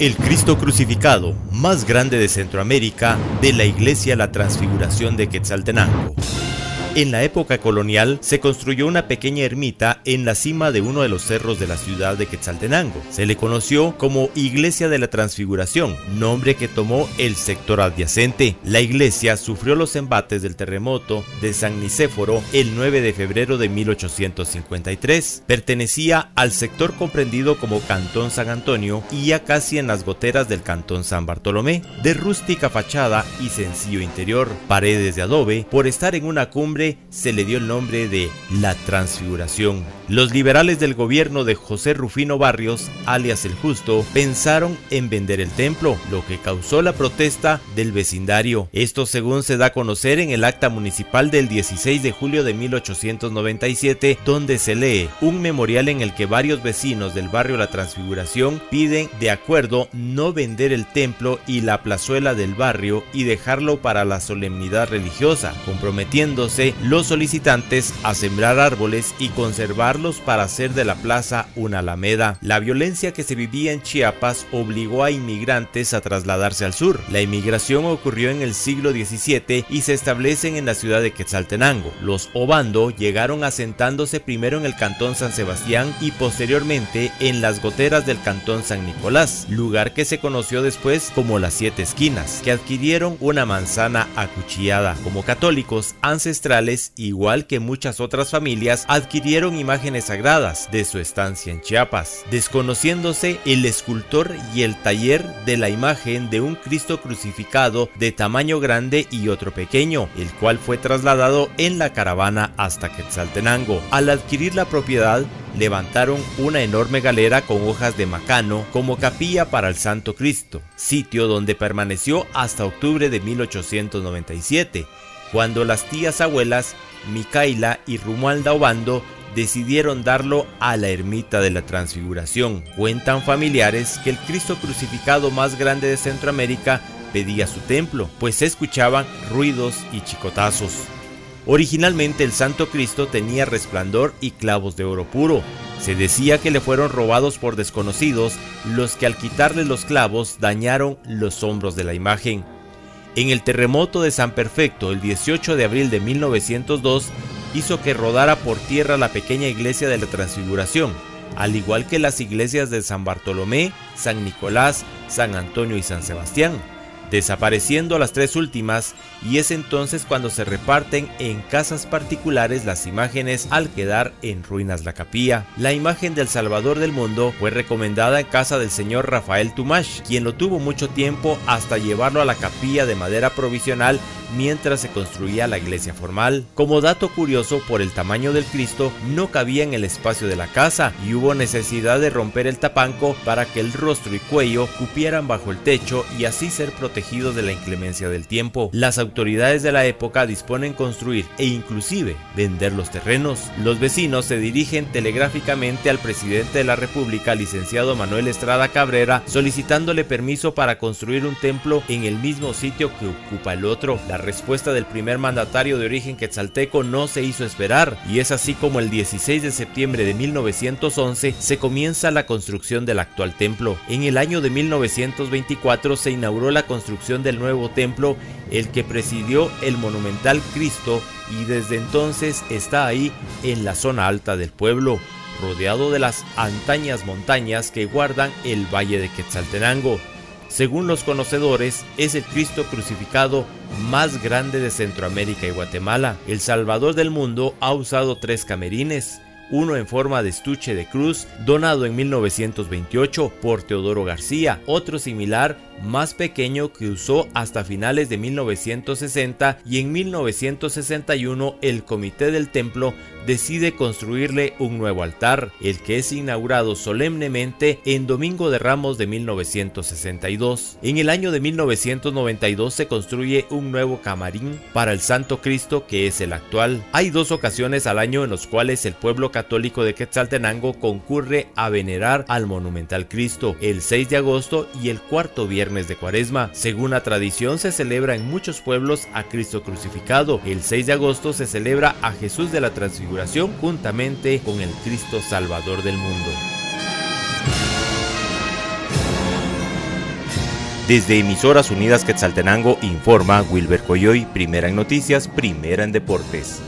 El Cristo crucificado más grande de Centroamérica de la Iglesia La Transfiguración de Quetzaltenango. En la época colonial se construyó una pequeña ermita en la cima de uno de los cerros de la ciudad de Quetzaltenango. Se le conoció como Iglesia de la Transfiguración, nombre que tomó el sector adyacente. La iglesia sufrió los embates del terremoto de San Nicéforo el 9 de febrero de 1853. Pertenecía al sector comprendido como Cantón San Antonio y ya casi en las goteras del Cantón San Bartolomé, de rústica fachada y sencillo interior, paredes de adobe, por estar en una cumbre se le dio el nombre de la Transfiguración. Los liberales del gobierno de José Rufino Barrios, alias el Justo, pensaron en vender el templo, lo que causó la protesta del vecindario. Esto según se da a conocer en el acta municipal del 16 de julio de 1897, donde se lee un memorial en el que varios vecinos del barrio La Transfiguración piden de acuerdo no vender el templo y la plazuela del barrio y dejarlo para la solemnidad religiosa, comprometiéndose los solicitantes a sembrar árboles y para hacer de la plaza una alameda. La violencia que se vivía en Chiapas obligó a inmigrantes a trasladarse al sur. La inmigración ocurrió en el siglo XVII y se establecen en la ciudad de Quetzaltenango. Los Obando llegaron asentándose primero en el cantón San Sebastián y posteriormente en las goteras del cantón San Nicolás, lugar que se conoció después como las Siete Esquinas, que adquirieron una manzana acuchillada. Como católicos ancestrales igual que muchas otras familias, adquirieron imágenes sagradas de su estancia en Chiapas, desconociéndose el escultor y el taller de la imagen de un Cristo crucificado de tamaño grande y otro pequeño, el cual fue trasladado en la caravana hasta Quetzaltenango. Al adquirir la propiedad, levantaron una enorme galera con hojas de macano como capilla para el Santo Cristo, sitio donde permaneció hasta octubre de 1897 cuando las tías abuelas Micaela y Rumualda Obando decidieron darlo a la ermita de la Transfiguración. Cuentan familiares que el Cristo crucificado más grande de Centroamérica pedía su templo, pues se escuchaban ruidos y chicotazos. Originalmente el Santo Cristo tenía resplandor y clavos de oro puro. Se decía que le fueron robados por desconocidos, los que al quitarle los clavos dañaron los hombros de la imagen. En el terremoto de San Perfecto el 18 de abril de 1902 hizo que rodara por tierra la pequeña iglesia de la Transfiguración, al igual que las iglesias de San Bartolomé, San Nicolás, San Antonio y San Sebastián desapareciendo las tres últimas y es entonces cuando se reparten en casas particulares las imágenes al quedar en ruinas la capilla. La imagen del Salvador del mundo fue recomendada en casa del señor Rafael Tumash, quien lo tuvo mucho tiempo hasta llevarlo a la capilla de madera provisional mientras se construía la iglesia formal. Como dato curioso, por el tamaño del Cristo no cabía en el espacio de la casa y hubo necesidad de romper el tapanco para que el rostro y cuello cupieran bajo el techo y así ser protegidos de la inclemencia del tiempo. Las autoridades de la época disponen construir e inclusive vender los terrenos. Los vecinos se dirigen telegráficamente al presidente de la República, licenciado Manuel Estrada Cabrera, solicitándole permiso para construir un templo en el mismo sitio que ocupa el otro. Respuesta del primer mandatario de origen quetzalteco no se hizo esperar y es así como el 16 de septiembre de 1911 se comienza la construcción del actual templo. En el año de 1924 se inauguró la construcción del nuevo templo, el que presidió el monumental Cristo y desde entonces está ahí en la zona alta del pueblo rodeado de las antañas montañas que guardan el valle de Quetzaltenango. Según los conocedores, es el Cristo crucificado más grande de Centroamérica y Guatemala. El Salvador del mundo ha usado tres camerines, uno en forma de estuche de cruz, donado en 1928 por Teodoro García, otro similar más pequeño que usó hasta finales de 1960 y en 1961 el comité del templo decide construirle un nuevo altar, el que es inaugurado solemnemente en Domingo de Ramos de 1962. En el año de 1992 se construye un nuevo camarín para el Santo Cristo que es el actual. Hay dos ocasiones al año en los cuales el pueblo católico de Quetzaltenango concurre a venerar al monumental Cristo, el 6 de agosto y el cuarto viernes de Cuaresma. Según la tradición, se celebra en muchos pueblos a Cristo crucificado. El 6 de agosto se celebra a Jesús de la Transfiguración juntamente con el Cristo Salvador del mundo. Desde Emisoras Unidas Quetzaltenango informa Wilber Coyoy, primera en noticias, primera en deportes.